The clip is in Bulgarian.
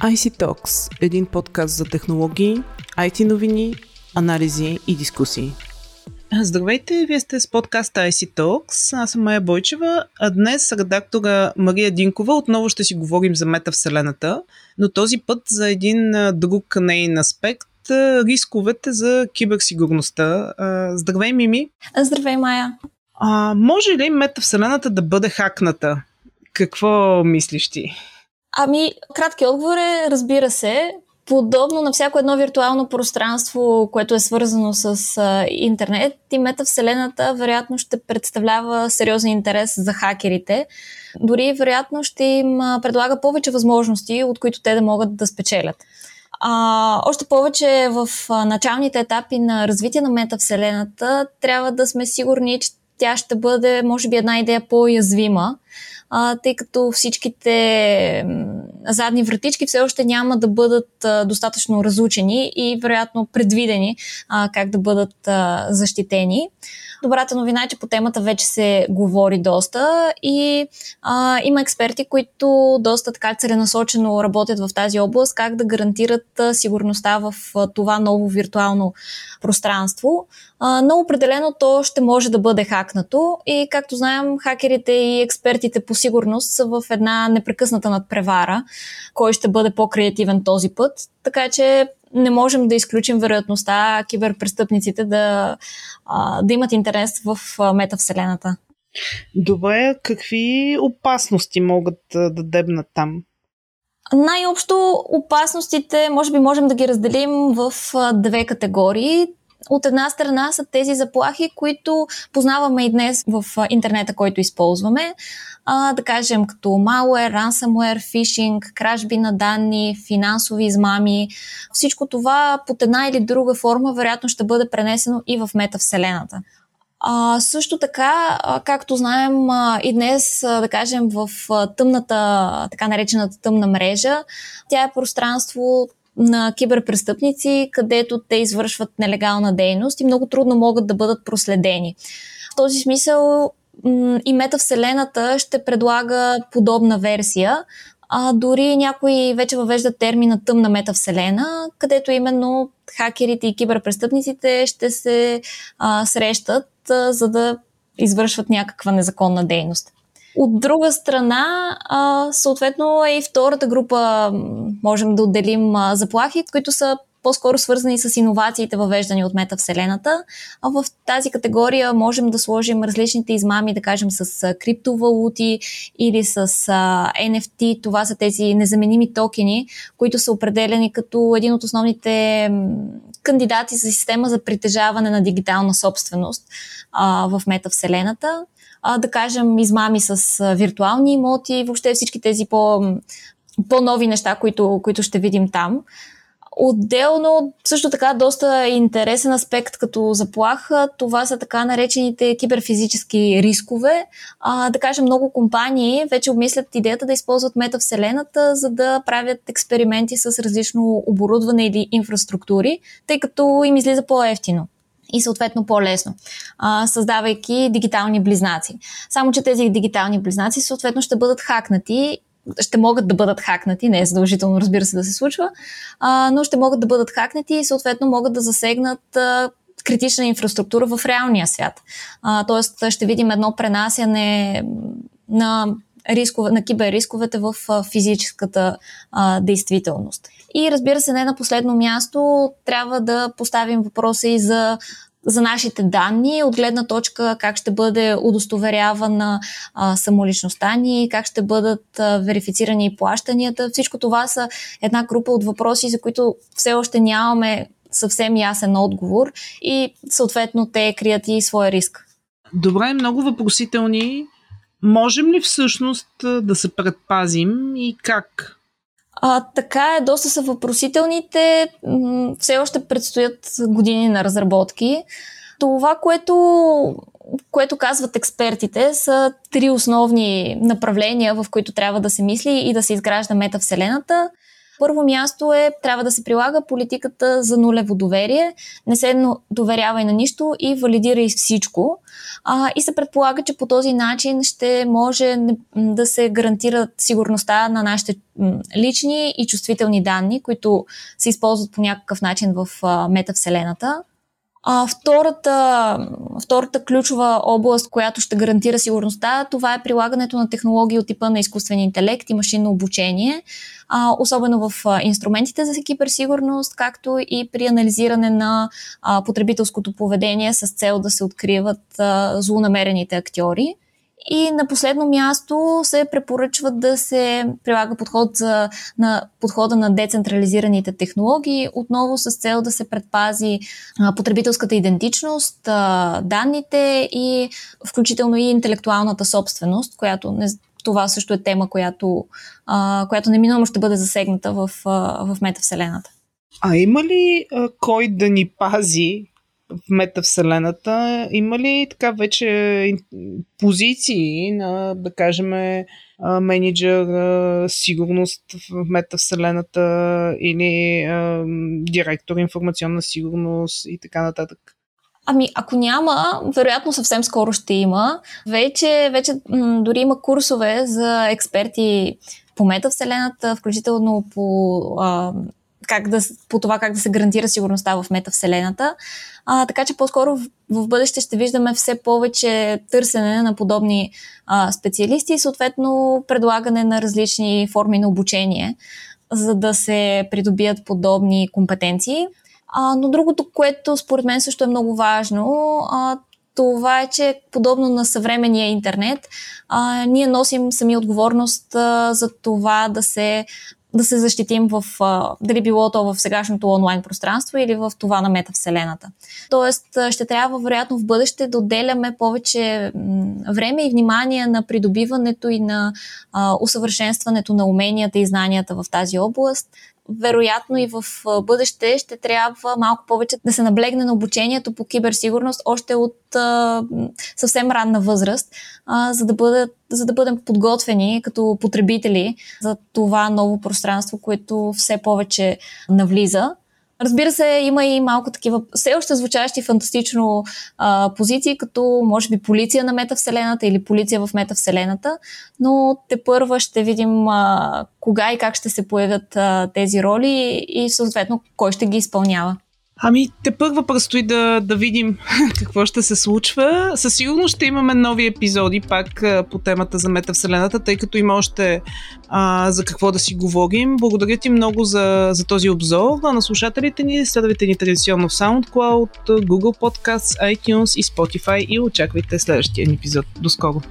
IC Talks – един подкаст за технологии, IT новини, анализи и дискусии. Здравейте, вие сте с подкаста IC Talks. Аз съм Майя Бойчева, а днес с редактора Мария Динкова отново ще си говорим за метавселената, но този път за един друг нейн аспект – рисковете за киберсигурността. Здравей, Мими! Здравей, Майя! А, може ли метавселената да бъде хакната? Какво мислиш ти? Ами, кратки отговор е, разбира се, подобно на всяко едно виртуално пространство, което е свързано с а, интернет и метавселената, вероятно ще представлява сериозен интерес за хакерите. Дори вероятно ще им предлага повече възможности, от които те да могат да спечелят. А, още повече в началните етапи на развитие на метавселената трябва да сме сигурни, че тя ще бъде, може би, една идея по-язвима, а, тъй като всичките задни вратички все още няма да бъдат а, достатъчно разучени и вероятно предвидени а, как да бъдат а, защитени. Добрата новина е, че по темата вече се говори доста и а, има експерти, които доста така целенасочено работят в тази област, как да гарантират а, сигурността в а, това ново виртуално пространство. А, но определено то ще може да бъде хакнато и както знаем, хакерите и експертите по сигурност са в една непрекъсната надпревара, кой ще бъде по-креативен този път. Така че не можем да изключим вероятността киберпрестъпниците да, да имат интерес в метавселената. Добре, какви опасности могат да дебнат там? Най-общо опасностите, може би можем да ги разделим в две категории. От една страна са тези заплахи, които познаваме и днес в интернета, който използваме. А, да кажем като malware, ransomware, фишинг, кражби на данни, финансови измами. Всичко това под една или друга форма вероятно ще бъде пренесено и в метавселената. А, също така, както знаем а, и днес, а, да кажем, в тъмната, така наречената тъмна мрежа, тя е пространство, на киберпрестъпници, където те извършват нелегална дейност и много трудно могат да бъдат проследени. В този смисъл и метавселената ще предлага подобна версия, а дори някои вече въвеждат термина тъмна метавселена, където именно хакерите и киберпрестъпниците ще се а, срещат, а, за да извършват някаква незаконна дейност. От друга страна, съответно е и втората група, можем да отделим заплахи, които са по-скоро свързани с иновациите, въвеждани от метавселената. А в тази категория можем да сложим различните измами, да кажем с криптовалути или с NFT. Това са тези незаменими токени, които са определени като един от основните кандидати за система за притежаване на дигитална собственост а, в метавселената а, да кажем, измами с а, виртуални имоти, въобще всички тези по, по-нови неща, които, които ще видим там. Отделно, също така, доста интересен аспект като заплаха, това са така наречените киберфизически рискове. А, да кажем, много компании вече обмислят идеята да използват метавселената, за да правят експерименти с различно оборудване или инфраструктури, тъй като им излиза по-ефтино и съответно по-лесно, а, създавайки дигитални близнаци. Само, че тези дигитални близнаци съответно ще бъдат хакнати ще могат да бъдат хакнати, не е задължително, разбира се, да се случва, а, но ще могат да бъдат хакнати и съответно могат да засегнат а, критична инфраструктура в реалния свят. А, тоест ще видим едно пренасяне на, рискове, на киберрисковете в физическата а, действителност. И разбира се, не на последно място, трябва да поставим въпроса и за за нашите данни, от гледна точка как ще бъде удостоверявана а, самоличността ни, как ще бъдат а, верифицирани и плащанията. Всичко това са една група от въпроси, за които все още нямаме съвсем ясен отговор и съответно те крият и своя риск. Добре, много въпросителни. Можем ли всъщност да се предпазим и как? А, така е, доста са въпросителните. Все още предстоят години на разработки. Това, което, което казват експертите, са три основни направления, в които трябва да се мисли и да се изгражда метавселената. Първо място е, трябва да се прилага политиката за нулево доверие, не се доверява и на нищо и валидира и всичко. А, и се предполага, че по този начин ще може да се гарантира сигурността на нашите лични и чувствителни данни, които се използват по някакъв начин в метавселената. А, втората, втората ключова област, която ще гарантира сигурността, това е прилагането на технологии от типа на изкуствен интелект и машинно обучение, а, особено в инструментите за киберсигурност, както и при анализиране на а, потребителското поведение с цел да се откриват а, злонамерените актьори. И на последно място се препоръчва да се прилага подход за, на подхода на децентрализираните технологии, отново с цел да се предпази а, потребителската идентичност, а, данните и включително и интелектуалната собственост, която не, това също е тема, която, а, която неминуемо ще бъде засегната в, а, в метавселената. А има ли а, кой да ни пази в метавселената, има ли така вече позиции на, да кажем, менеджер сигурност в метавселената или директор информационна сигурност и така нататък? Ами, ако няма, вероятно съвсем скоро ще има. Вече, вече дори има курсове за експерти по метавселената, включително по а, как да, по това как да се гарантира сигурността в метавселената. А, така че по-скоро в, в бъдеще ще виждаме все повече търсене на подобни а, специалисти и съответно предлагане на различни форми на обучение, за да се придобият подобни компетенции. А, но другото, което според мен също е много важно, а, това е, че подобно на съвременния интернет, а, ние носим сами отговорност а, за това да се да се защитим в, а, дали било то в сегашното онлайн пространство или в това на метавселената. Тоест, ще трябва вероятно в бъдеще да отделяме повече време и внимание на придобиването и на а, усъвършенстването на уменията и знанията в тази област, вероятно и в бъдеще ще трябва малко повече да се наблегне на обучението по киберсигурност още от а, съвсем ранна възраст, а, за, да бъдат, за да бъдем подготвени като потребители за това ново пространство, което все повече навлиза. Разбира се, има и малко такива все още звучащи фантастично а, позиции, като може би полиция на метавселената или полиция в метавселената, но те първа ще видим а, кога и как ще се появят а, тези роли и съответно кой ще ги изпълнява. Ами, те първо предстои да, да видим какво ще се случва. Със сигурност ще имаме нови епизоди пак по темата за метавселената, тъй като има още а, за какво да си говорим. Благодаря ти много за, за този обзор. А на слушателите ни следвайте ни традиционно в SoundCloud, Google Podcasts, iTunes и Spotify и очаквайте следващия епизод. До скоро!